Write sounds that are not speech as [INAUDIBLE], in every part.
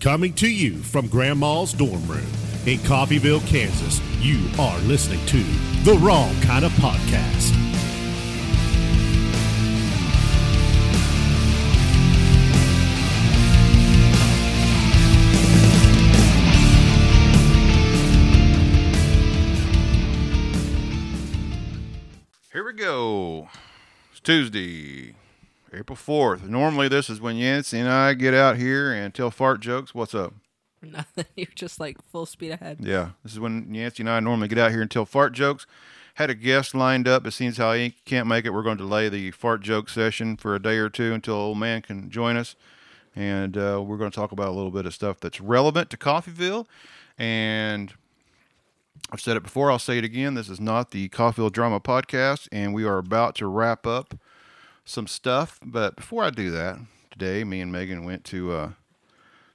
Coming to you from Grandma's dorm room in Coffeyville, Kansas, you are listening to the Wrong Kind of Podcast. Here we go. It's Tuesday, April 4th. Normally, this is when Yancey and I get out here and tell fart jokes. What's up? Nothing. [LAUGHS] You're just like full speed ahead. Yeah, this is when Yancey and I normally get out here and tell fart jokes. Had a guest lined up. It seems how he can't make it. We're going to delay the fart joke session for a day or two until old man can join us. And uh, we're going to talk about a little bit of stuff that's relevant to Coffeyville. And I've said it before, I'll say it again. This is not the Coffeyville Drama Podcast, and we are about to wrap up some stuff. But before I do that, today me and Megan went to uh,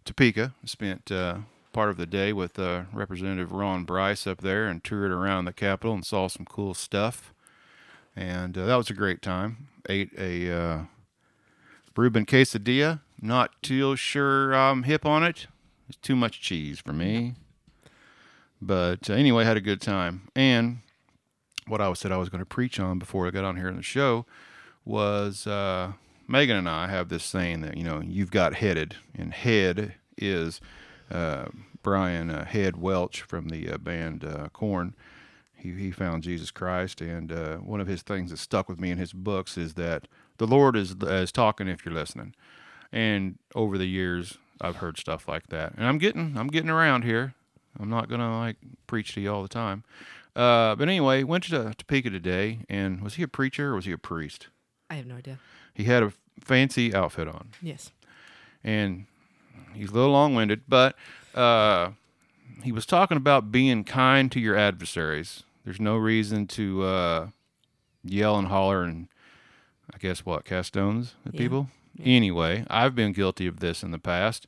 Topeka, spent uh, part of the day with uh, Representative Ron Bryce up there and toured around the Capitol and saw some cool stuff. And uh, that was a great time. Ate a uh, Reuben quesadilla. Not too sure I'm hip on it. It's too much cheese for me. But uh, anyway, had a good time. And what I said I was going to preach on before I got on here in the show was uh, Megan and I have this saying that, you know, you've got headed. And head is uh, Brian uh, Head Welch from the uh, band uh, Korn. He, he found Jesus Christ. And uh, one of his things that stuck with me in his books is that the Lord is, is talking if you're listening. And over the years, I've heard stuff like that. And I'm getting I'm getting around here. I'm not gonna like preach to you all the time. Uh, but anyway, went to Topeka today, and was he a preacher or was he a priest? I have no idea. He had a fancy outfit on, Yes. and he's a little long-winded, but uh, he was talking about being kind to your adversaries. There's no reason to uh, yell and holler and I guess what cast stones at Yeah. people. Anyway, I've been guilty of this in the past,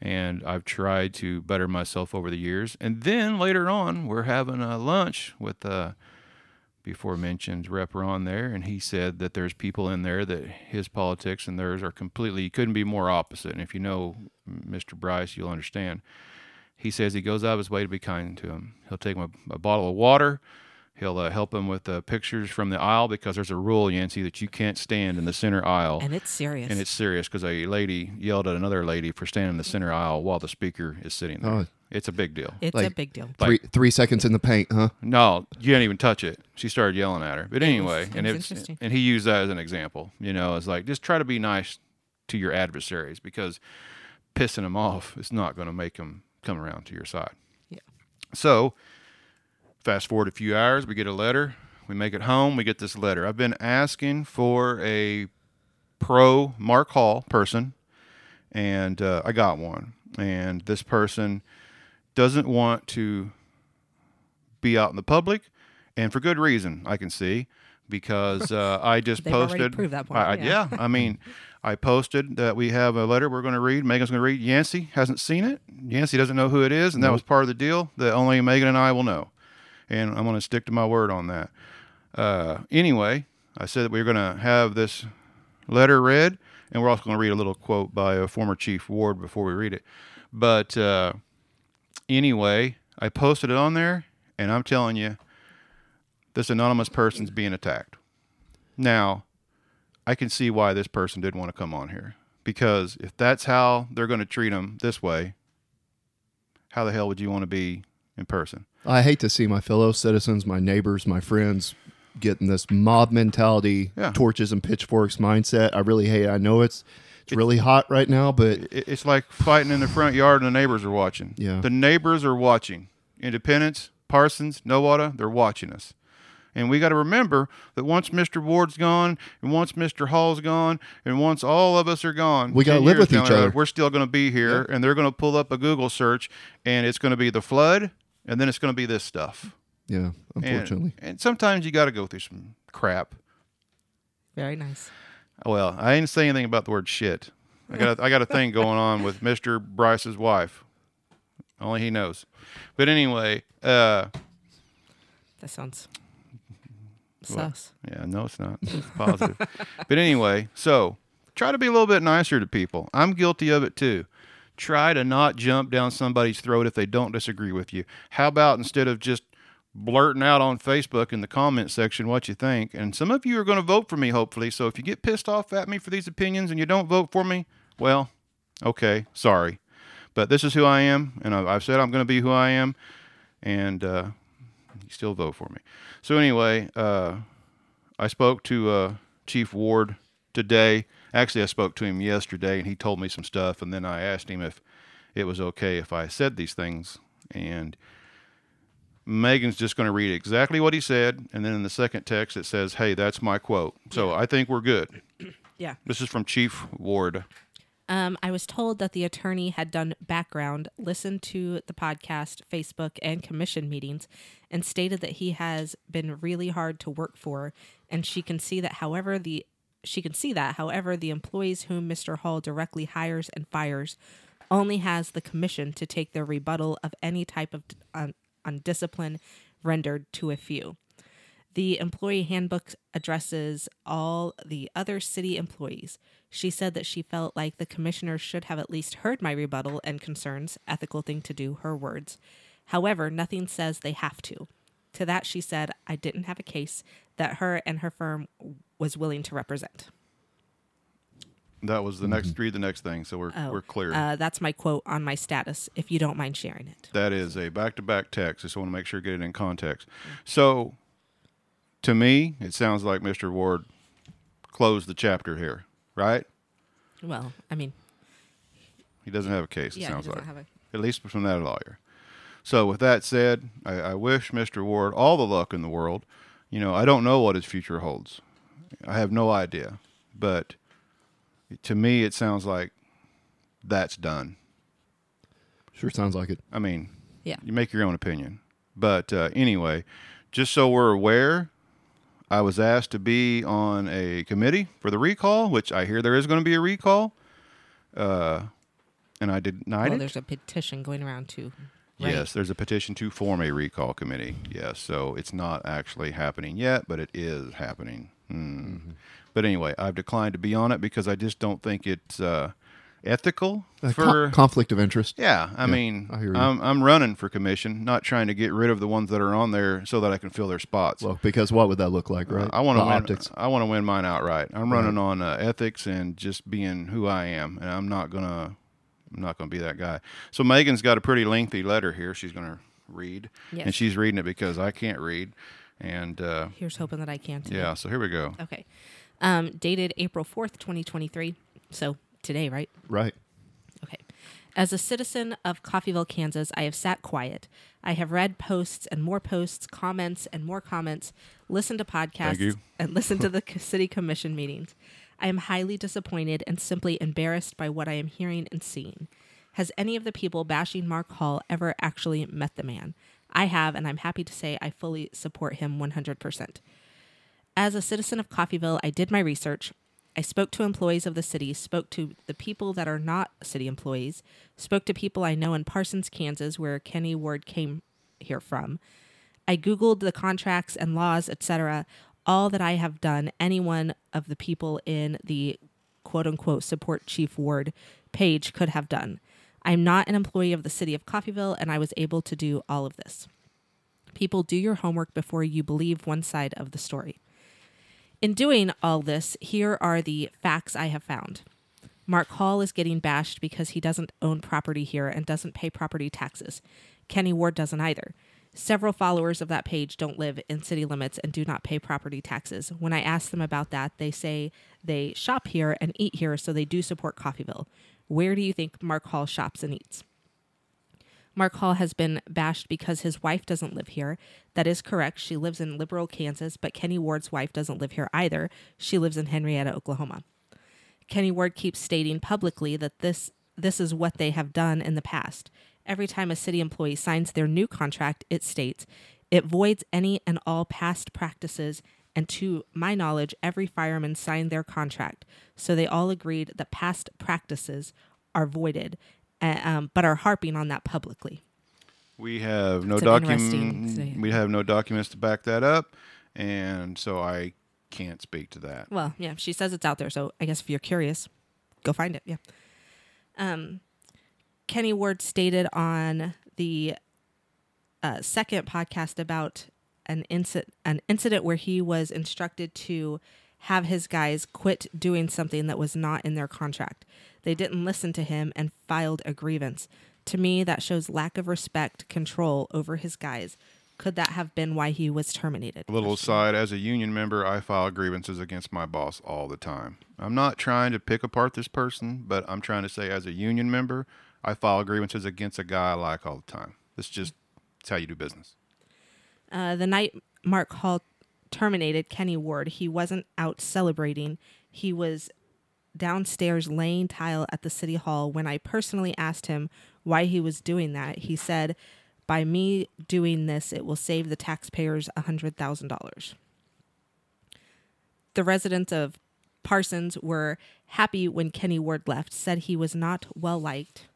and I've tried to better myself over the years. And then later on, we're having a lunch with uh, before mentioned Rep Ron there, and he said that there's people in there that his politics and theirs are completely couldn't be more opposite. And if you know Mr. Bryce, you'll understand. He says he goes out of his way to be kind to him. He'll take him a, a bottle of water. He'll uh, help him with uh, pictures from the aisle because there's a rule, Yancey, that you can't stand in the center aisle. And it's serious. And it's serious because a lady yelled at another lady for standing in the center aisle while the speaker is sitting there. Oh. It's a big deal. It's a big deal. Three three seconds in the paint, huh? No, you didn't even touch it. She started yelling at her. But anyway, it and was it's interesting. and he used that as an example. You know, it's like just try to be nice to your adversaries because pissing them off is not going to make them come around to your side. Yeah. So, fast forward a few hours, we get a letter. We make it home. We get this letter. I've been asking for a pro Mark Hall person, and uh, I got one. And this person doesn't want to be out in the public, and for good reason, I can see, because uh, [LAUGHS] I just They've posted. proved that point, I- I- yeah. yeah, I mean, [LAUGHS] I posted that we have a letter we're going to read. Megan's going to read. Yancey hasn't seen it. Yancey doesn't know who it is, and that was part of the deal that only Megan and I will know. And I'm going to stick to my word on that. Uh, anyway, I said that we were going to have this letter read, and we're also going to read a little quote by a former Chief Ward before we read it. But uh, anyway, I posted it on there, and I'm telling you, this anonymous person's being attacked. Now, I can see why this person did want to come on here because if that's how they're going to treat them this way, how the hell would you want to be in person? I hate to see my fellow citizens, my neighbors, my friends getting this mob mentality, Yeah. torches and pitchforks mindset. I really hate. it. I know it's it's really hot right now, but It- It's like fighting in the front yard and the neighbors are watching. Yeah. The neighbors are watching. Independence, Parsons, Nowata, they're watching us. And we got to remember that once Mr. Ward's gone, and once Mr. Hall's gone, and once all of us are gone, We gotta live with down each the road, other. We're still going to be here, and they're going to pull up a Google search, and it's going to be the flood, and then it's going to be this stuff. yeah, And- unfortunately. and sometimes you got to go through some crap. Very nice. Well, I didn't say anything about the word shit. I got a, I got a thing going on with Mr. Bryce's wife. Only he knows. But anyway, uh, That sounds What? sus. yeah, no, it's not. It's positive. but anyway, so try to be a little bit nicer to people. I'm guilty of it too. try to not jump down somebody's throat if they don't disagree with you. How about instead of just blurting out on Facebook in the comment section what you think? And some of you are going to vote for me, hopefully. So if you get pissed off at me for these opinions and you don't vote for me, well, okay, sorry. But this is who I am, and I've said I'm going to be who I am, and uh, you still vote for me. So anyway, uh, I spoke to uh, Chief Ward today. Actually, I spoke to him yesterday, and he told me some stuff. And then I asked him if it was okay if I said these things. And Megan's just going to read exactly what he said, and then in the second text it says, "Hey, that's my quote." So I think we're good. [CLEARS THROAT] Yeah. This is from Chief Ward. Um, I was told that the attorney had done background, listened to the podcast, Facebook, and commission meetings, and stated that he has been really hard to work for, and she can see that. However, the she can see that. However, the employees whom Mr. Hall directly hires and fires only has the commission to take the rebuttal of any type of um, undiscipline rendered to a few. The employee handbook addresses all the other city employees. She said that she felt like the commissioner should have at least heard my rebuttal and concerns, ethical thing to do, her words. However, nothing says they have to. To that, she said, I didn't have a case that her and her firm was willing to represent. That was the next read the next thing, so we're Oh, we're clear. Uh, that's my quote on my status, if you don't mind sharing it. that is a back to back text. I just want to make sure get it in context. So, to me, it sounds like Mr. Ward closed the chapter here, right? Well, I mean, He doesn't have a case. It yeah, he sounds doesn't like. have a. at least from that lawyer. So, with that said, I, I wish Mr. Ward all the luck in the world. You know, I don't know what his future holds. I have no idea. But to me, it sounds like that's done. Sure sounds like it. I mean, Yeah. you make your own opinion. But uh, anyway, just so we're aware, I was asked to be on a committee for the recall, which I hear there is going to be a recall. Uh, and I denied Well, it. there's a petition going around too. right? Yes, there's a petition to form a recall committee. Yes, so it's not actually happening yet, but it is happening. Hmm. But anyway, I've declined to be on it because I just don't think it's uh, ethical Uh, for. co- conflict of interest. yeah, I mean, I hear you. I'm I'm running for commission, not trying to get rid of the ones that are on there so that I can fill their spots. Well, because what would that look like, right? I want to win. optics. I want to win mine outright. I'm running on uh, ethics and just being who I am, and I'm not gonna. I'm not gonna be that guy. So Megan's got a pretty lengthy letter here. She's gonna read, Yes. and she's reading it because I can't read. And uh, Here's hoping that I can. Today. yeah, so here we go. Okay. Um, dated April 4th, 2023. So today, right? Right. Okay. As a citizen of Coffeyville, Kansas, I have sat quiet. I have read posts and more posts, comments and more comments, listened to podcasts, [LAUGHS] and listened to the [LAUGHS] city commission meetings. I am highly disappointed and simply embarrassed by what I am hearing and seeing. Has any of the people bashing Mark Hall ever actually met the man? I have, and I'm happy to say I fully support him 100%. As a citizen of Coffeyville, I did my research. I spoke to employees of the city, spoke to the people that are not city employees, spoke to people I know in Parsons, Kansas, where Kenny Ward came here from. I Googled the contracts and laws, etc., all that I have done, any one of the people in the quote unquote support Chief Ward page could have done. I'm not an employee of the city of Coffeyville, and I was able to do all of this. People, do your homework before you believe one side of the story. In doing all this, here are the facts I have found. Mark Hall is getting bashed because he doesn't own property here and doesn't pay property taxes. Kenny Ward doesn't either. Several followers of that page don't live in city limits and do not pay property taxes. When I ask them about that, they say they shop here and eat here, so they do support Coffeyville. Where do you think Mark Hall shops and eats? Mark Hall has been bashed because his wife doesn't live here. That is correct. She lives in Liberal, Kansas, but Kenny Ward's wife doesn't live here either. She lives in Henryetta, Oklahoma. Kenny Ward keeps stating publicly that this this is what they have done in the past. Every time a city employee signs their new contract, it states it voids any and all past practices and to my knowledge every fireman signed their contract. So they all agreed that past practices are voided uh, um, but are harping on that publicly. We have no It's an interesting document. We have no documents to back that up, and so I can't speak to that. Well, yeah, she says it's out there, so I guess if you're curious, go find it. Yeah. Um, Kenny Ward stated on the uh, second podcast about an incident an incident where he was instructed to have his guys quit doing something that was not in their contract. They didn't listen to him and filed a grievance. To me, that shows lack of respect, control over his guys. Could that have been why he was terminated? A little aside, as a union member, I file grievances against my boss all the time. I'm not trying to pick apart this person, but I'm trying to say, as a union member, I file grievances against a guy I like all the time. It's just it's how you do business. Uh, the night Mark Hall terminated Kenny Ward, he wasn't out celebrating. He was downstairs laying tile at the city hall. When I personally asked him why he was doing that, he said, By me doing this, it will save the taxpayers $100,000. The residents of Parsons were happy when Kenny Ward left, said he was not well liked.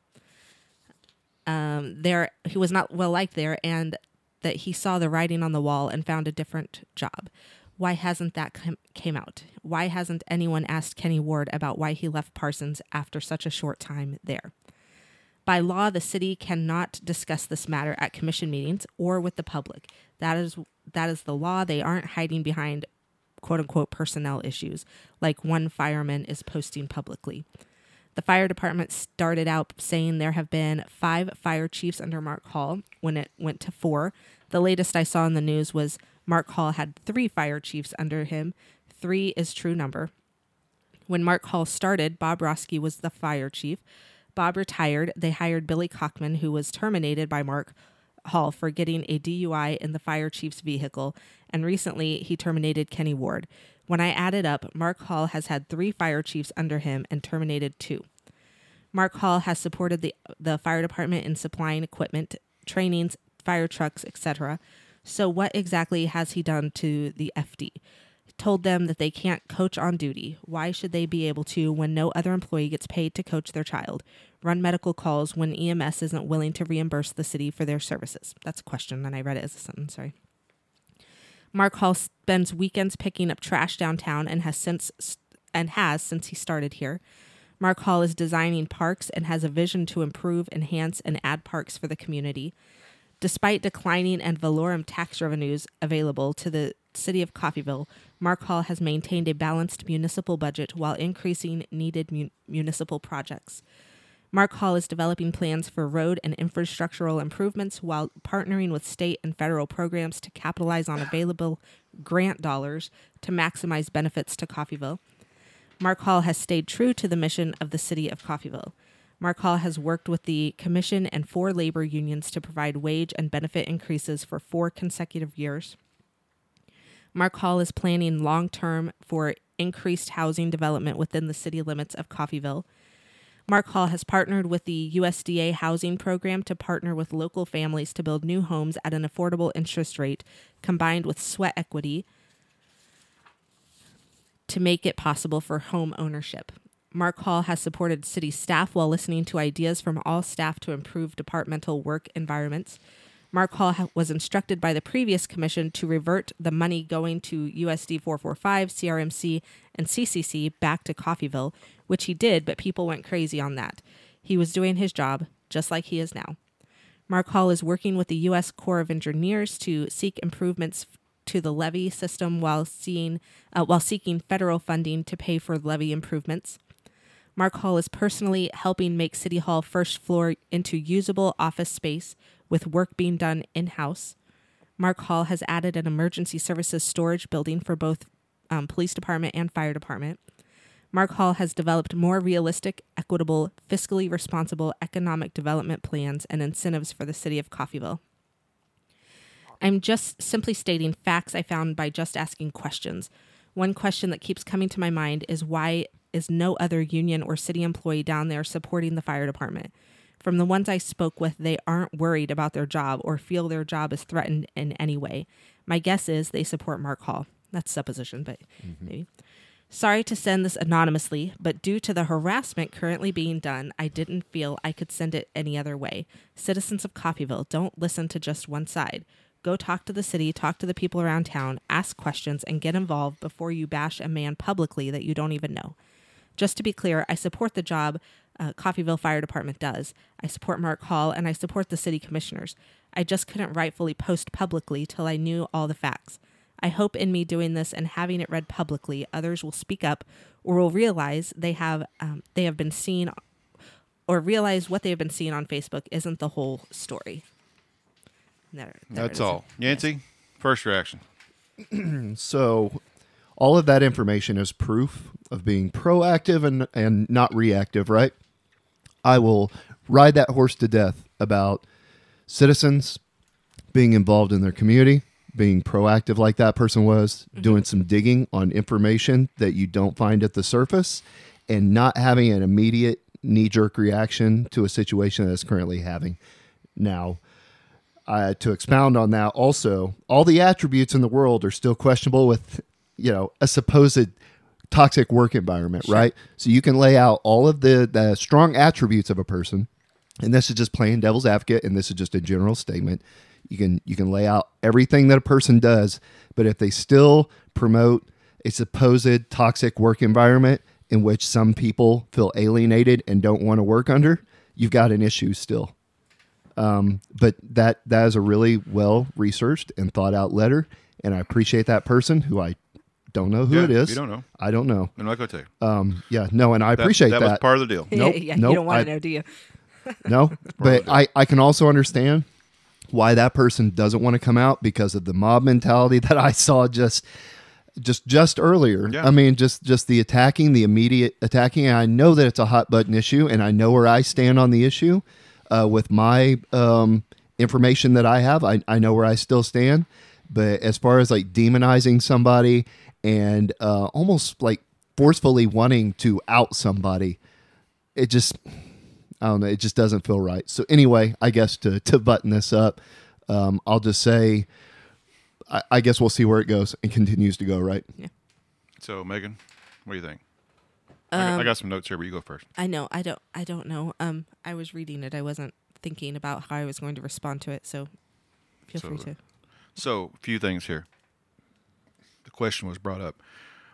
Um, there, he was not well liked there, and that he saw the writing on the wall and found a different job. Why hasn't that com- came out? Why hasn't anyone asked Kenny Ward about why he left Parsons after such a short time there? By law, the city cannot discuss this matter at commission meetings or with the public. That is that is the law. They aren't hiding behind quote unquote personnel issues like one fireman is posting publicly. The fire department started out saying there have been five fire chiefs under Mark Hall when it went to four. The latest I saw in the news was Mark Hall had three fire chiefs under him. Three is true number. When Mark Hall started, Bob Roski was the fire chief. Bob retired. They hired Billy Cockman, who was terminated by Mark Hall for getting a DUI in the fire chief's vehicle, and recently he terminated Kenny Ward. When I added up, Mark Hall has had three fire chiefs under him and terminated two. Mark Hall has supported the the fire department in supplying equipment, trainings, fire trucks, etc. So what exactly has he done to the FD? Told them that they can't coach on duty. Why should they be able to when no other employee gets paid to coach their child? Run medical calls when EMS isn't willing to reimburse the city for their services. That's a question, and I read it as a sentence. Sorry. Mark Hall spends weekends picking up trash downtown and has since and has since he started here. Mark Hall is designing parks and has a vision to improve, enhance, and add parks for the community. Despite declining ad valorem tax revenues available to the city of Coffeyville, Mark Hall has maintained a balanced municipal budget while increasing needed mun- municipal projects. Mark Hall is developing plans for road and infrastructural improvements while partnering with state and federal programs to capitalize on available grant dollars to maximize benefits to Coffeyville. Mark Hall has stayed true to the mission of the city of Coffeyville. Mark Hall has worked with the commission and four labor unions to provide wage and benefit increases for four consecutive years. Mark Hall is planning long term for increased housing development within the city limits of Coffeyville. Mark Hall has partnered with the USDA housing program to partner with local families to build new homes at an affordable interest rate combined with sweat equity to make it possible for home ownership. Mark Hall has supported city staff while listening to ideas from all staff to improve departmental work environments. Mark Hall was instructed by the previous commission to revert the money going to USD 445, CRMC, and CCC back to Coffeyville, which he did, but people went crazy on that. He was doing his job, just like he is now. Mark Hall is working with the U.S. Corps of Engineers to seek improvements to the levee system while seeing uh, while seeking federal funding to pay for levee improvements. Mark Hall is personally helping make City Hall first floor into usable office space with work being done in house. Mark Hall has added an emergency services storage building for both um, police department and fire department. Mark Hall has developed more realistic, equitable, fiscally responsible economic development plans and incentives for the city of Coffeyville. I'm just simply stating facts I found by just asking questions. One question that keeps coming to my mind is why is no other union or city employee down there supporting the fire department? From the ones I spoke with, they aren't worried about their job or feel their job is threatened in any way. My guess is they support Mark Hall. That's supposition, but mm-hmm. maybe. Sorry to send this anonymously, but due to the harassment currently being done, I didn't feel I could send it any other way. Citizens of Coffeyville, don't listen to just one side. Go talk to the city, talk to the people around town, ask questions, and get involved before you bash a man publicly that you don't even know. Just to be clear, I support the job uh, Coffeyville Fire Department does. I support Mark Hall and I support the city commissioners. I just couldn't rightfully post publicly till I knew all the facts. I hope in me doing this and having it read publicly, others will speak up or will realize they have um, they have been seen or realize what they have been seeing on Facebook isn't the whole story. There, there That's is. all. Yancey, first reaction. [CLEARS THROAT] So, all of that information is proof of being proactive and, and not reactive, right? I will ride that horse to death about citizens being involved in their community, being proactive like that person was, doing some digging on information that you don't find at the surface, and not having an immediate knee jerk reaction to a situation that is currently having. Now, uh, to expound on that, also, all the attributes in the world are still questionable with, you know, a supposed toxic work environment, right? So you can lay out all of the, the strong attributes of a person, and this is just playing devil's advocate, and this is just a general statement. You can you can lay out everything that a person does, but if they still promote a supposed toxic work environment in which some people feel alienated and don't want to work under, you've got an issue still um, but that that is a really well researched and thought out letter and i appreciate that person who i don't know who Yeah, it is you don't know. i don't know I'm not to tell you. um yeah no and i That- appreciate that. that, was part of the deal. [LAUGHS] Nope, [LAUGHS] yeah, nope, you don't want I- to know, do you? [LAUGHS] no but i i can also understand why that person doesn't want to come out because of the mob mentality that i saw just just just earlier Yeah. i mean just just the attacking the immediate attacking and i know that it's a hot button issue and i know where i stand on the issue uh, with my um, information that i have I, I know where i still stand but as far as like demonizing somebody and uh, almost like forcefully wanting to out somebody it just I don't know. It just doesn't feel right. So anyway, I guess to to button this up, um, I'll just say, I, I guess we'll see where it goes and continues to go. Right. Yeah. So, Megan, what do you think? I, got, I got some notes here, but you go first. I know. I don't. I don't know. Um, I was reading it. I wasn't thinking about how I was going to respond to it. So, feel So- free to. So, a few things here. Question was brought up.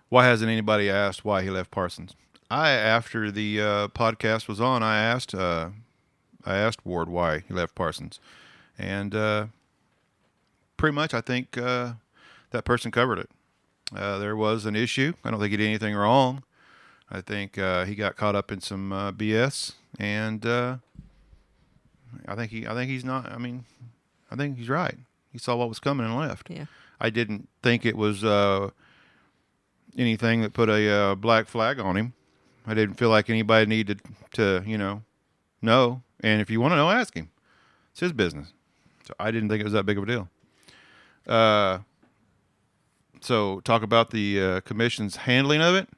Why hasn't anybody asked why he left Parsons? I, after the uh, podcast was on, I asked, uh, I asked Ward why he left Parsons, and uh, pretty much, I think uh, that person covered it. Uh, there was an issue. I don't think he did anything wrong. I think uh, he got caught up in some BS, and I think he, I think he's not. I mean, I think he's right. He saw what was coming and left. Yeah. I didn't think it was uh, anything that put a uh, black flag on him. I didn't feel like anybody needed to, you know, know. And if you want to know, ask him. It's his business. So I didn't think it was that big of a deal. Uh, so talk about the uh, commission's handling of it.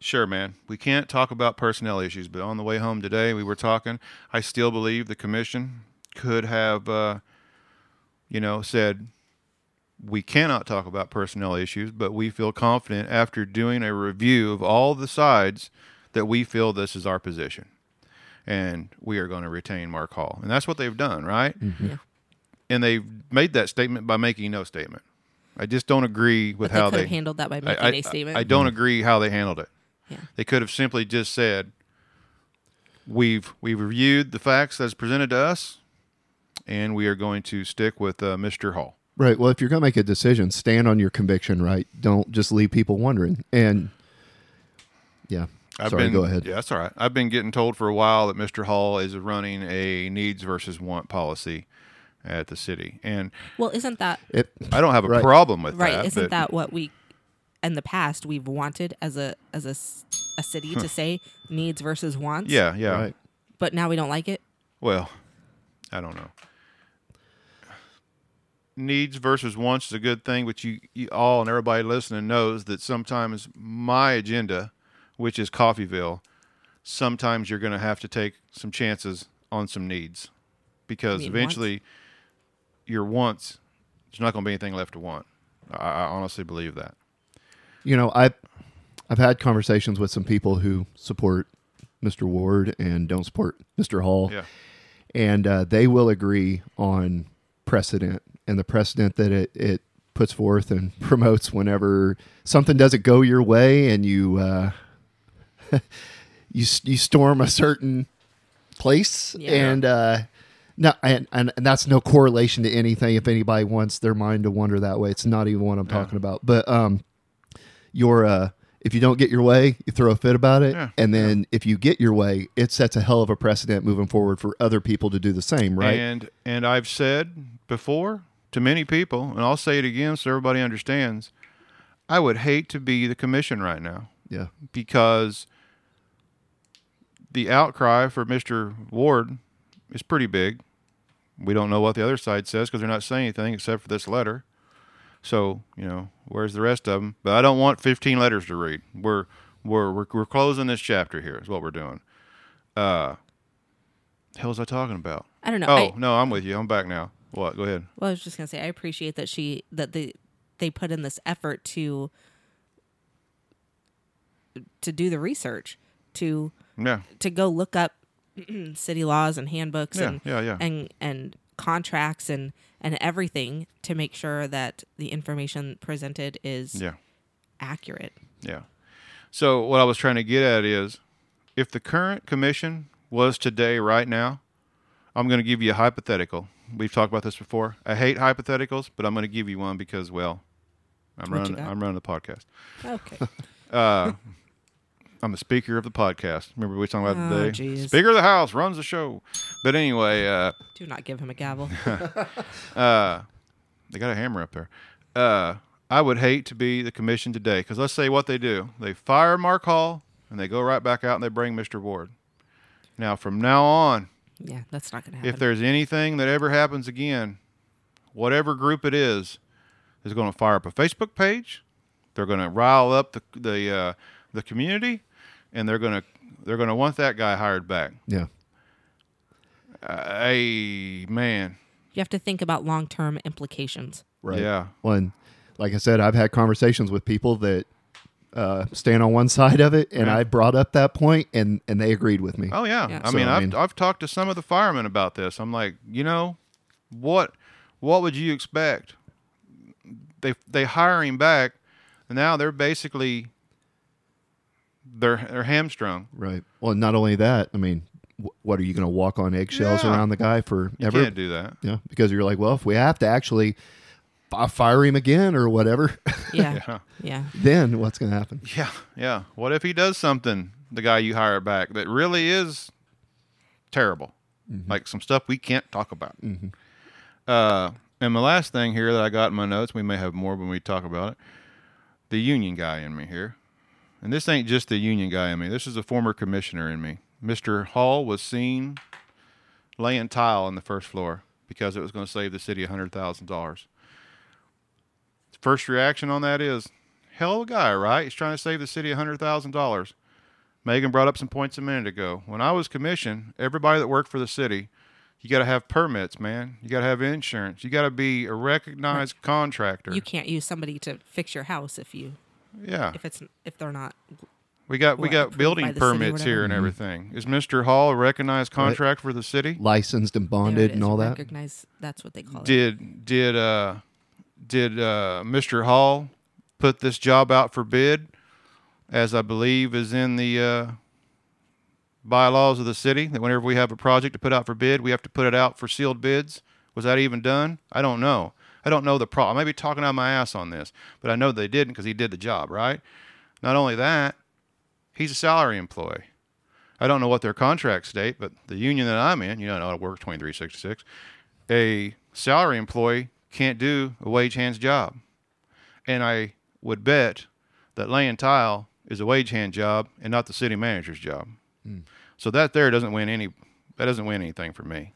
Sure, man. We can't talk about personnel issues, but on the way home today, we were talking. I still believe the commission could have, uh, you know, said we cannot talk about personnel issues, but we feel confident after doing a review of all the sides that we feel this is our position. And we are going to retain Mark Hall. And that's what they've done, right? Yeah. And they've made that statement by making no statement. I just don't agree with But they how could they handled that by I- making I, a statement. I don't agree how they handled it. Yeah. They could have simply just said, "We've we've reviewed the facts as presented to us, and we are going to stick with uh, Mr. Hall." Right. Well, if you're going to make a decision, stand on your conviction. Right. Don't just leave people wondering. And yeah. I've Sorry. been, go ahead. Yeah, that's all right. I've been getting told for a while that Mr. Hall is running a needs versus want policy at the city, and well, isn't that It, I don't have a Right. problem with right? Isn't but- that what we, in the past, we've wanted as a as a city to say needs versus wants? Yeah, yeah. Right. But now we don't like it. Well, I don't know. Needs versus wants is a good thing, but you, you all and everybody listening knows that sometimes my agenda, which is Coffeyville, sometimes you're going to have to take some chances on some needs because mean eventually your wants, there's not going to be anything left to want. I, I honestly believe that. you know, I've I've had conversations with some people who support Mr. Ward and don't support Mr. Hall. Yeah. and uh, they will agree on precedent and the precedent that it, it puts forth and [LAUGHS] promotes whenever something doesn't go your way and you uh, [LAUGHS] you you storm a certain place Yeah. and uh no and, and and that's no correlation to anything. If anybody wants their mind to wander that way it's not even what i'm talking about. But um your uh if you don't get your way you throw a fit about it. Yeah. and then if you get your way it sets a hell of a precedent moving forward for other people to do the same right? And and I've said before to many people, and I'll say it again so everybody understands. I would hate to be the commission right now yeah because the outcry for Mr. Ward is pretty big. We don't know what the other side says because they're not saying anything except for this letter. So you know, where's the rest of them? But I don't want 15 letters to read. We're we're we're, we're closing this chapter here. Is what we're doing. Uh, the hell was I talking about? I don't know. Oh I, no, I'm with you. I'm back now. What? Go ahead. well, I was just gonna say I appreciate that she that they they put in this effort to to do the research to Yeah. to go look up [CLEARS THROAT] city laws and handbooks Yeah, and yeah, yeah. and and contracts and and everything to make sure that the information presented is Yeah. accurate. Yeah. So what I was trying to get at is, if the current commission was today, right now, I'm going to give you a hypothetical. We've talked about this before. I hate hypotheticals, but I'm going to give you one because, well, I'm What running. I'm running the podcast. Okay. [LAUGHS] Uh, I'm the speaker of the podcast. Remember we were talking about Oh, today. jeez. Speaker of the house runs the show. But anyway, uh, Do not give him a gavel. [LAUGHS] uh, they got a hammer up there. Uh, I would hate to be the commission today because let's say what they do: they fire Mark Hall and they go right back out and they bring Mr. Ward. Now, from now on, yeah, that's not going to happen. if there's anything that ever happens again, whatever group it is, is going to fire up a Facebook page. They're going to rile up the the uh, the community, and they're going to they're going to want that guy hired back. yeah Uh, man, you have to think about long-term implications. right yeah, When, like I said, I've had conversations with people that uh, stand on one side of it, and Yeah. I brought up that point, and and they agreed with me. Oh yeah. Yeah. I So, mean, I I've I've talked to some of the firemen about this. I'm like, you know, what what would you expect? They they hire him back, and now they're basically they're they're hamstrung. Right. Well, not only that, I mean, wh- what are you going to walk on eggshells Yeah. around the guy for You ever? can't do that. Yeah, because you're like, well, if we have to actually fi- fire him again or whatever, [LAUGHS] Yeah. Yeah. yeah. then what's going to happen? Yeah, yeah. What if he does something, the guy you hire back, that really is terrible? Like some stuff we can't talk about. Uh, and my last thing here that I got in my notes, we may have more when we talk about it. The union guy in me here. And this ain't just the union guy in me. This is a former commissioner in me. Mr. Hall was seen laying tile on the first floor because it was going to save the city $100,000. First reaction on that is, hell of a guy, right? He's trying to save the city $100,000. Megan brought up some points a minute ago. When I was commissioned, everybody that worked for the city, you got to have permits, man. You got to have insurance. You got to be a recognized contractor. You can't use somebody to fix your house if you yeah. if it's if they're not We got we got building by the city or permits here and everything. Is Mr. Hall a recognized contract for the city? Licensed and bonded and all that. Recognize that's what they call it. Did did uh did uh Mr. Hall put this job out for bid as I believe is in the uh bylaws of the city that whenever we have a project to put out for bid, we have to put it out for sealed bids. Was that even done? I don't know. I don't know the pro. I may be talking out my ass on this, but I know they didn't because he did the job, right? Not only that, he's a salary employee. I don't know what their contracts state, but the union that I'm in, you know, I work 2366, a salary employee can't do a wage hands job. And I would bet that laying tile is a wage hand job and not the city manager's job. Hmm. So that there doesn't win any that doesn't win anything for me.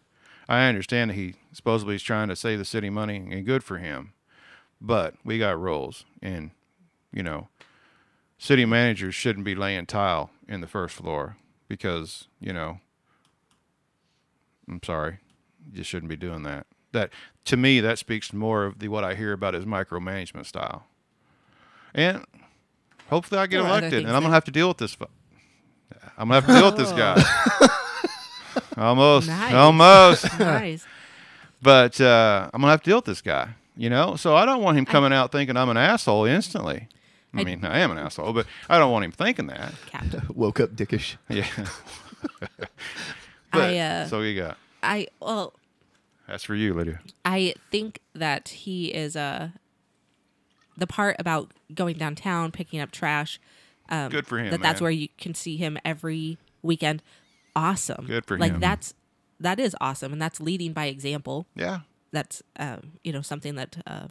I understand that he supposedly is trying to save the city money and good for him. But we got rules and you know, city managers shouldn't be laying tile in the first floor because, you know, I'm sorry, you just shouldn't be doing that. That to me, that speaks more of the what I hear about his micromanagement style. And hopefully, I get There elected, and I'm gonna that- have to deal with this. fu- I'm gonna have to deal with this guy. [LAUGHS] almost, Nice. almost. [LAUGHS] nice. But uh, I'm gonna have to deal with this guy. You know, so I don't want him coming out thinking I'm an asshole instantly. I, I- mean, I am an asshole, but I don't want him thinking that. Captain. [LAUGHS] Woke up dickish. Yeah. but, I uh, so you got I well, that's for you, Lydia. I think that he is uh the part about going downtown picking up trash. Um, Good for him, That that's where you can see him every weekend. Awesome. Good for like him. that's that is awesome, and that's leading by example. Yeah. That's um, you know something that uh,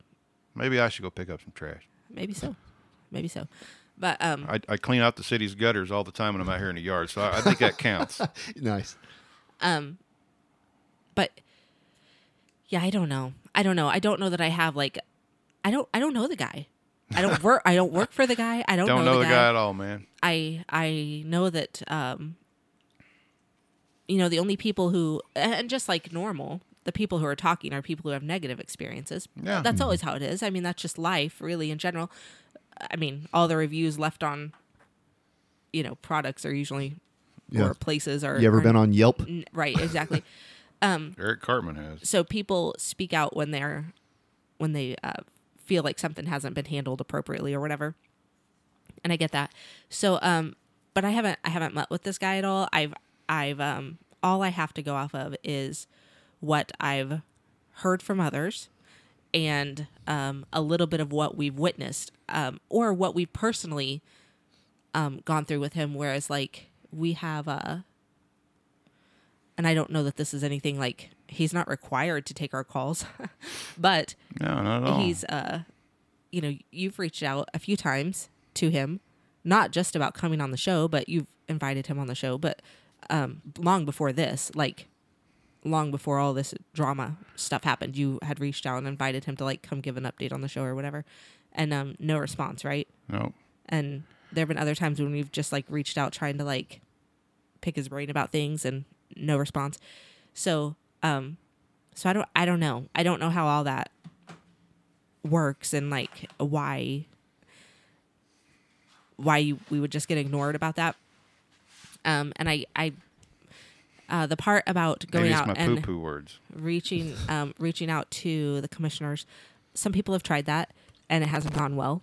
Maybe I should go pick up some trash. maybe so, maybe so, but um, I, I clean out the city's gutters all the time when I'm out here in the yard, so I, I think that counts. [LAUGHS] Nice. Um, but yeah, I don't know. I don't know. I don't know that I have like, I don't. I don't know the guy. I don't work. I don't work for the guy. I don't, Don't know the guy at all, man. I I know that um, you know the only people who and just like normal, the people who are talking are people who have negative experiences. Yeah. that's always how it is. I mean, that's just life, really, in general. I mean, all the reviews left on, you know, products are usually Yeah. or places are. You ever are- been on Yelp? N- Right, exactly. [LAUGHS] Eric Cartman has. so people speak out when they're when they uh, feel like something hasn't been handled appropriately or whatever. And i get that. So um but i haven't i haven't met with this guy at all. I've i've um all i have to go off of is what i've heard from others and um, a little bit of what we've witnessed um, or what we've personally um, gone through with him. Whereas like we have uh and i don't know that this is anything like he's not required to take our calls [LAUGHS] but No, not at all. he's uh you know you've reached out a few times to him not just about coming on the show but you've invited him on the show but um long before this like long before all this drama stuff happened you had reached out and invited him to like come give an update on the show or whatever and um no response right no. and there have been other times when we've just like reached out trying to like pick his brain about things and no response so um so i don't i don't know i don't know how all that works and like why why you, we would just get ignored about that um and i i uh, the part about going Maybe out and words. reaching um, reaching out to the commissioners. Some people have tried that and it hasn't gone well.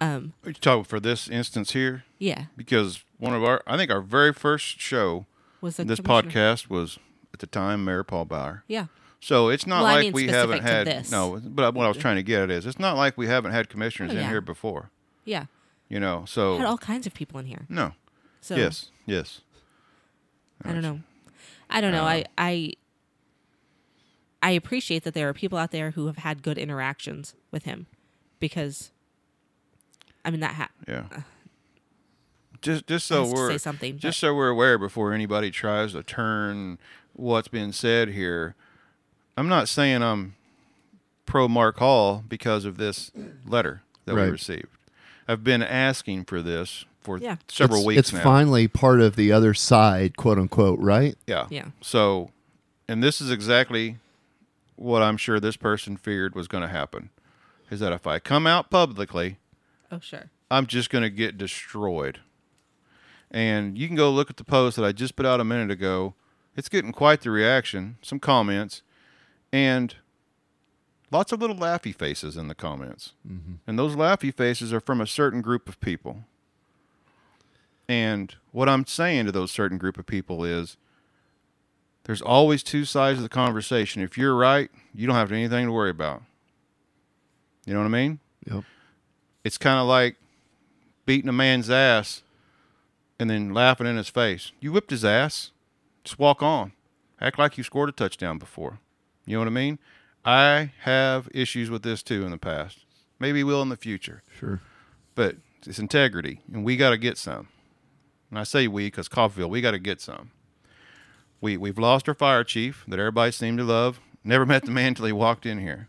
Um You talk for this instance here Yeah, because one of our, I think our very first show, was the this podcast was at the time Mayor Paul Bauer. Yeah, So it's not Well, I like mean we haven't had this. no. But what I was trying to get at is it's not like we haven't had commissioners Oh, in here before. yeah. You know, so Had all kinds of people in here. no, So yes, yes. I don't know. I don't know. I Uh. I I appreciate that there are people out there who have had good interactions with him because I mean that ha- Yeah. Just just so we're say something, just so we're aware before anybody tries to turn what's been said here. I'm not saying I'm pro Mark Hall because of this letter that we Right. received. I've been asking for this for Yeah. several it's, weeks It's now. finally part of the other side, quote unquote, right? Yeah. Yeah. So, and this is exactly what I'm sure this person feared was going to happen is that if I come out publicly, oh sure. I'm just going to get destroyed. And you can go look at the post that I just put out a minute ago. It's getting quite the reaction, some comments, and lots of little laughy faces in the comments. Mm-hmm. And those laughy faces are from a certain group of people. And what I'm saying to those certain group of people is there's always two sides of the conversation. If you're right, you don't have anything to worry about. You know what I mean? Yep. it's kind of like beating a man's ass and then laughing in his face. You whipped his ass. Just walk on. Act like you scored a touchdown before. You know what I mean? I have issues with this too in the past. Maybe will in the future. Sure. But it's integrity, and we got to get some. And I say we because Coffeyville, we got to get some. We we've lost our fire chief that everybody seemed to love. Never met the man till he walked in here.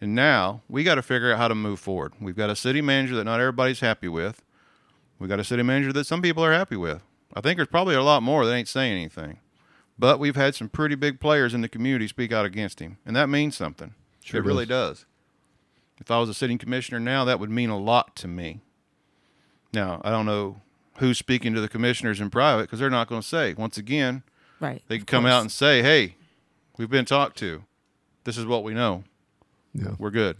And now we got to figure out how to move forward. We've got a city manager that not everybody's happy with. We got a city manager that some people are happy with. I think there's probably a lot more that ain't saying anything. But we've had some pretty big players in the community speak out against him, and that means something. Sure it really does. does. If I was a sitting commissioner now, that would mean a lot to me. Now, I don't know who's speaking to the commissioners in private because they're not going to say. Once again, Right. they can come course. out and say, "Hey, we've been talked to. This is what we know. Yeah. We're good."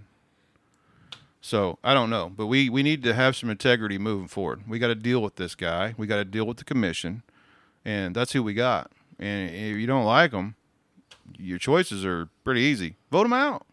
So I don't know, but we we need to have some integrity moving forward. We got to deal with this guy. We got to deal with the commission, and that's who we got. And if you don't like them, your choices are pretty easy. Vote them out.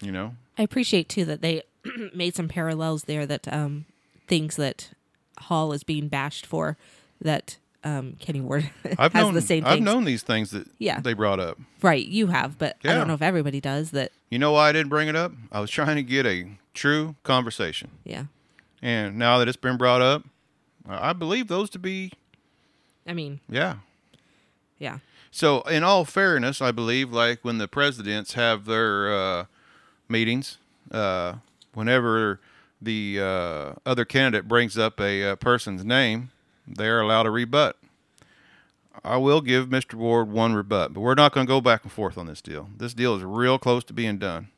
You know, I appreciate too that they [CLEARS THROAT] made some parallels there that um, things that Hall is being bashed for that um, Kenny Ward [LAUGHS] I've has known the same I've known these things that Yeah. they brought up. Right, you have, but I don't know if everybody does. That You know why I didn't bring it up? I was trying to get a true conversation. yeah. And now that it's been brought up, I I believe those to be, I mean, yeah. yeah, So, in all fairness, I believe, like when the presidents have their uh, meetings, uh, whenever the uh, other candidate brings up a, uh person's name, they're allowed to rebut. I will give Mr. Ward one rebut, but we're not going to go back and forth on this deal. This deal is real close to being done.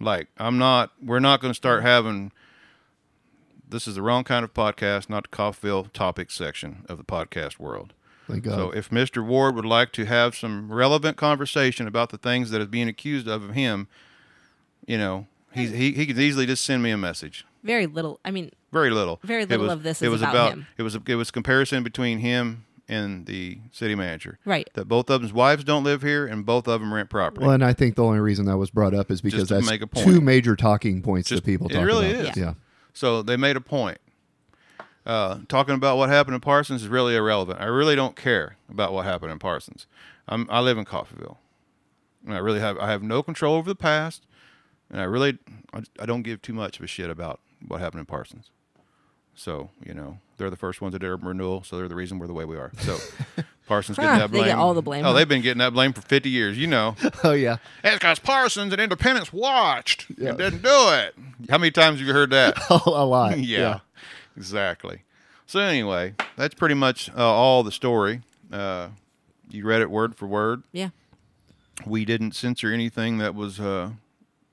Like, I'm not, we're not going to start having. This is the wrong kind of podcast, not the Coffeyville topic section of the podcast world. Thank God. So if Mr. Ward would like to have some relevant conversation about the things that is being accused of him, you know, he's, he he could easily just send me a message. very little. I mean, Very little. Very little was- of this it was about him. It was it was comparison between him and the city manager. Right. That both of them's wives don't live here and both of them rent property. well, and I think the only reason that was brought up is because that's make a point. two major talking points Just- that people it talk really about. is. Yeah. So they made a point. Uh, talking about what happened in Parsons is really irrelevant. I really don't care about what happened in Parsons. I'm, I live in Coffeyville, and I really have I have no control over the past, and I really I, I don't give too much of a shit about what happened in Parsons. So you know they're the first ones that did urban renewal, so they're the reason we're the way we are. So [LAUGHS] Parsons getting that they blame. get all the blame, Oh, they've been getting that blame for 50 years. You know. [LAUGHS] Oh yeah. It's because Parsons and Independence watched Yeah. and didn't do it. How many times have you heard that? [LAUGHS] a lot. yeah, exactly. So anyway, that's pretty much uh, all the story. Uh, you read it word for word. yeah. We didn't censor anything that was uh,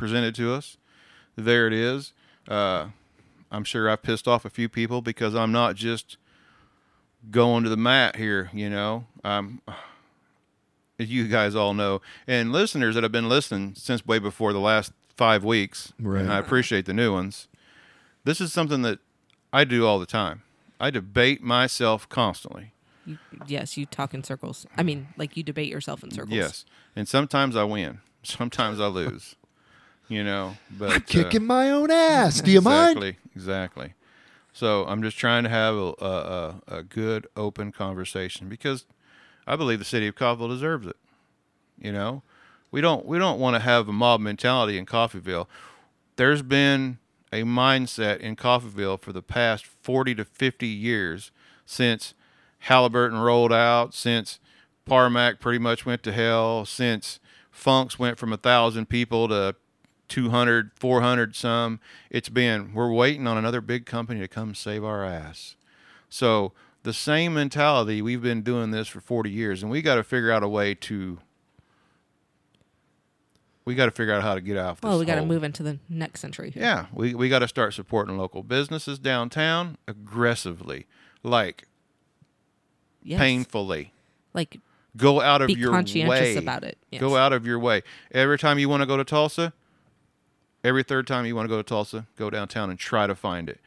presented to us. There it is. Uh, I'm sure I've pissed off a few people because I'm not just going to the mat here. You know, I'm. As you guys all know, and listeners that have been listening since way before the last five weeks, Right. and I appreciate the new ones. This is something that I do all the time. I debate myself constantly. You, yes, you talk in circles. I mean, like you debate yourself in circles. Yes, and sometimes I win, [LAUGHS] sometimes I lose. You know, but I'm uh, kicking my own ass. Do you mind? exactly, exactly. So I'm just trying to have a, a, a, a good, open conversation because I believe the city of Coffeyville deserves it. You know, we don't we don't want to have a mob mentality in Coffeyville. There's been a mindset in Coffeyville for the past 40 to 50 years since Halliburton rolled out, since Parmac pretty much went to hell, since Funks went from a thousand people to 200, 400 some. It's been, we're waiting on another big company to come save our ass. So the same mentality, we've been doing this for 40 years, and we got to figure out a way to, we got to figure out how to get out of this Well, we got to move into the next century. Here. Yeah, we, we got to start supporting local businesses downtown aggressively, like Yes. painfully. Like Go out of your way. about it. Yes. Go out of your way. Every time you want to go to Tulsa, every third time you want to go to Tulsa, go downtown and try to find it.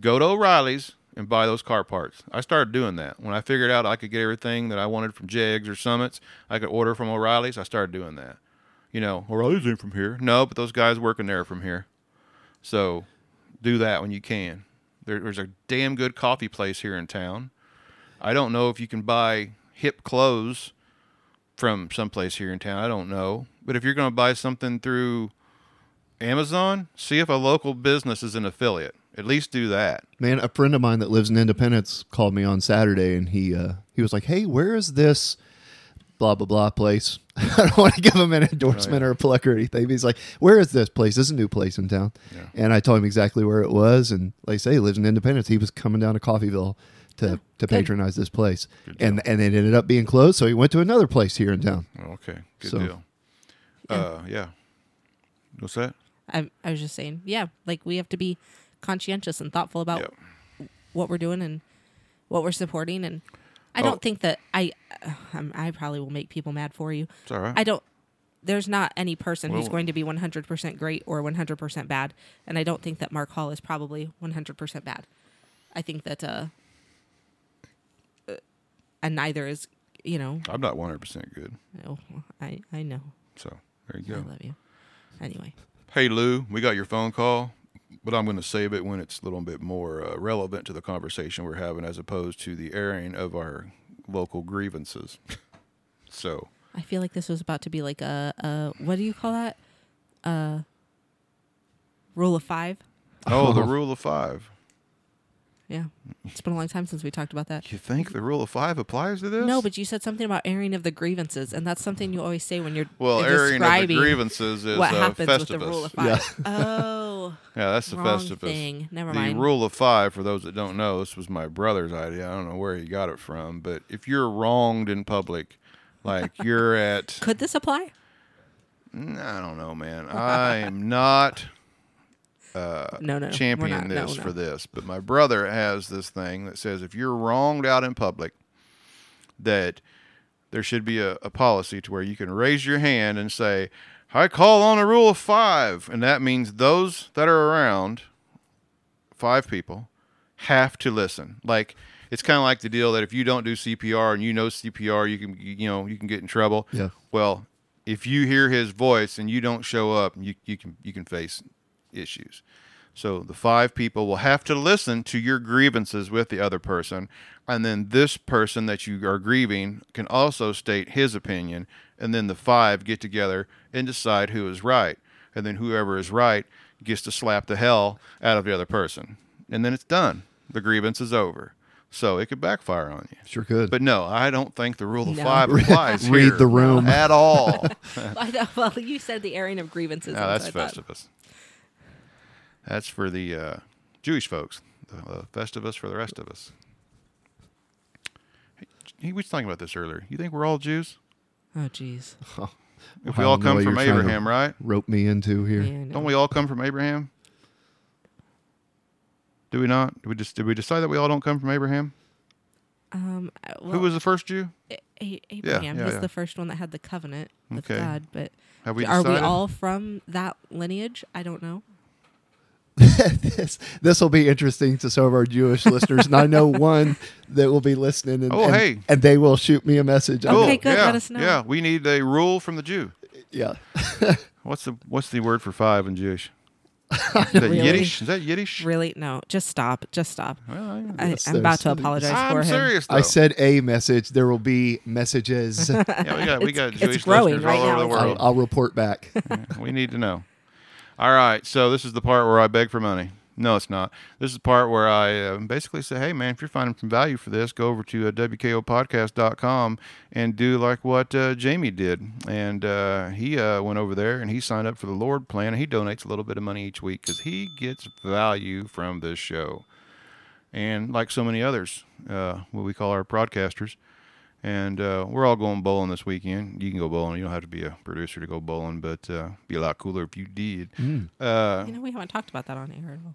Go to O'Reilly's and buy those car parts. I started doing that. When I figured out I could get everything that I wanted from Jegs or Summits, I could order from O'Reilly's, I started doing that. You know, O'Reilly's ain't from here. No, but those guys working there from here. So do that when you can. There, there's a damn good coffee place here in town. I don't know if you can buy hip clothes from someplace here in town. I don't know. But if you're going to buy something through Amazon, see if a local business is an affiliate. At least do that. Man, a friend of mine that lives in Independence called me on Saturday, and he uh, he was like, "Hey, where is this blah blah blah place?" [LAUGHS] I don't want to give him an endorsement or a plug or anything. He's like, "Where is this place? This is a new place in town." Yeah. And I told him exactly where it was, and like I say, he lives in Independence. He was coming down to Coffeyville to to patronize this place, and and it ended up being closed, so he went to another place here in town. Okay, good So- deal. Uh, yeah. What's that? I, I was just saying, yeah, like we have to be conscientious and thoughtful about Yep. what we're doing and what we're supporting. And I Oh. don't think that I, uh, I'm- I probably will make people mad for you. It's all right. I don't, there's not any person who's going to be 100% great or 100% bad, and I don't think that Mark Hall is probably 100% bad. I think that uh, uh and neither is, you know, I'm not 100% good. oh, I I know. So there you go I love you. Anyway, Hey, Lou, we got your phone call, but I'm going to save it when it's a little bit more uh, relevant to the conversation we're having as opposed to the airing of our local grievances. [LAUGHS] so, I feel like this was about to be like a, a what do you call that? Uh rule of 5. oh, the [LAUGHS] rule of five. Yeah. It's been a long time since we talked about that. You think the rule of five applies to this? No, but you said something about airing of the grievances, and that's something you always say when you're well, airing of the grievances is what uh, happens Festivus. with the rule of Yeah. [LAUGHS] Oh, Yeah, that's the wrong Festivus. thing. Never the mind. rule of five, for those that don't know, this was my brother's idea. I don't know where he got it from, but if you're wronged in public, like you're at, [LAUGHS] Could this apply? I don't know, man. I am not Uh, no, no, no. champion We're not- no, this no. for this, but my brother has this thing that says if you're wronged out in public, that there should be a, a policy to where you can raise your hand and say, I call on a rule of five. And that means those that are around, five people, have to listen. Like, it's kind of like the deal that if you don't do CPR and you know CPR, you can, you know, you can get in trouble. Yeah. Well, if you hear his voice and you don't show up, you, you can, you can face issues. So the five people will have to listen to your grievances with the other person, and then this person that you are grieving can also state his opinion, and then the five get together and decide who is right, and then whoever is right gets to slap the hell out of the other person, and then it's done. The grievance is over. So it could backfire on you. Sure could. But no, I don't think the rule of No. five [LAUGHS] applies Read here the room. at all. [LAUGHS] Well, you said the airing of grievances. No, that's so I thought- Festivus. That's for the uh, Jewish folks. The uh, Festivus for the rest of us. Hey, he was talking about this earlier. You think we're all Jews? Oh, jeez. [LAUGHS] If we all come from you're trying to Abraham, right? Rope me into here. Yeah, Don't we all come from Abraham? Do we not? Did we just did we decide that we all don't come from Abraham? Um, uh, well, Who was the first Jew? A- A- Abraham yeah, was yeah. the first one that had the covenant with Okay. God, but Have we are we decided? all from that lineage? I don't know. This this will be interesting to some of our Jewish listeners, and I know [LAUGHS] one that will be listening. And, Oh, and, hey. and they will shoot me a message. Cool. Okay, good. Yeah, Let us know. Yeah, we need a rule from the Jew. Yeah, [LAUGHS] What's the what's the word for five in Jewish? [LAUGHS] Is that Really? Yiddish? Is that Yiddish? Really? No. Just stop. Just stop. Well, I- I, Yes, I'm about to apologize I'm for him. serious. Though. I said a message. There will be messages. Yeah, we got we It's- got it's Jewish growing listeners right all over now, the world. I'll, I'll report back. we need to know. All right, so this is the part where I beg for money. No, it's not. This is the part where I uh, basically say, "Hey, man, if you're finding some value for this, go over to uh, wkopodcast.com and do like what uh, Jamie did." And uh, he uh, went over there and he signed up for the Lord plan, and he donates a little bit of money each week because he gets value from this show. And like so many others, uh, what we call our broadcasters, and uh, we're all going bowling this weekend. You can go bowling. You don't have to be a producer to go bowling, but uh, be a lot cooler if you did. Uh, You know, we haven't talked about that on air at all.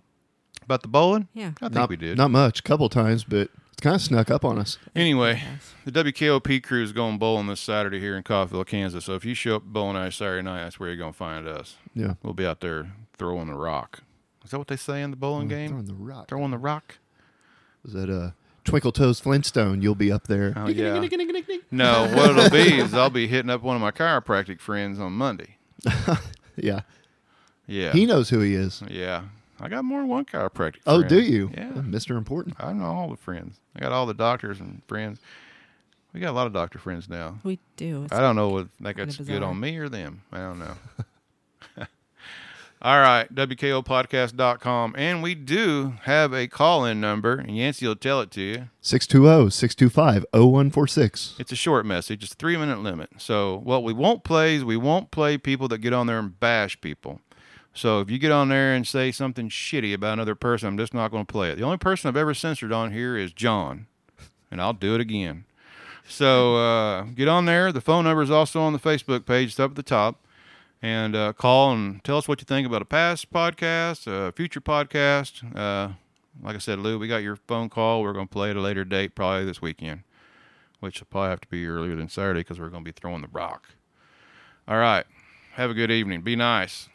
about the bowling? Yeah. I think not, we did. Not much. couple times, but it's kind of snuck up on us. Anyway, the WKOP crew is going bowling this Saturday here in Coffeyville, Kansas. So if you show up bowling alley Saturday night, that's where you're going to find us. Yeah. We'll be out there throwing the rock. Is that what they say in the bowling game? Throwing the rock. Throwing the rock? Was that uh, Twinkle Toes Flintstone? You'll be up there. Oh, yeah. No, what it'll be is [LAUGHS] I'll be hitting up one of my chiropractic friends on Monday. [LAUGHS] Yeah. Yeah. He knows who he is. yeah. I got more than one chiropractic Oh, friend. do you? Yeah. Mr. Important. I know all the friends. I got all the doctors and friends. We got a lot of doctor friends now. We do. It's I don't know what that kinda gets good on me or them. I don't know. [LAUGHS] all right, WKOpodcast.com. And we do have a call in number, and Yancey will tell it to you. oh, 620 625 0146. It's a short message, it's a three minute limit. So, what we won't play is we won't play people that get on there and bash people. So, if you get on there and say something shitty about another person, I'm just not going to play it. The only person I've ever censored on here is John, and I'll do it again. So, uh, get on there. The phone number is also on the Facebook page, it's up at the top. And uh, call and tell us what you think about a past podcast, a future podcast. Uh, like I said, Lou, we got your phone call. We're going to play at a later date, probably this weekend which will probably have to be earlier than Saturday because we're going to be throwing the rock. All right. Have a good evening. Be nice.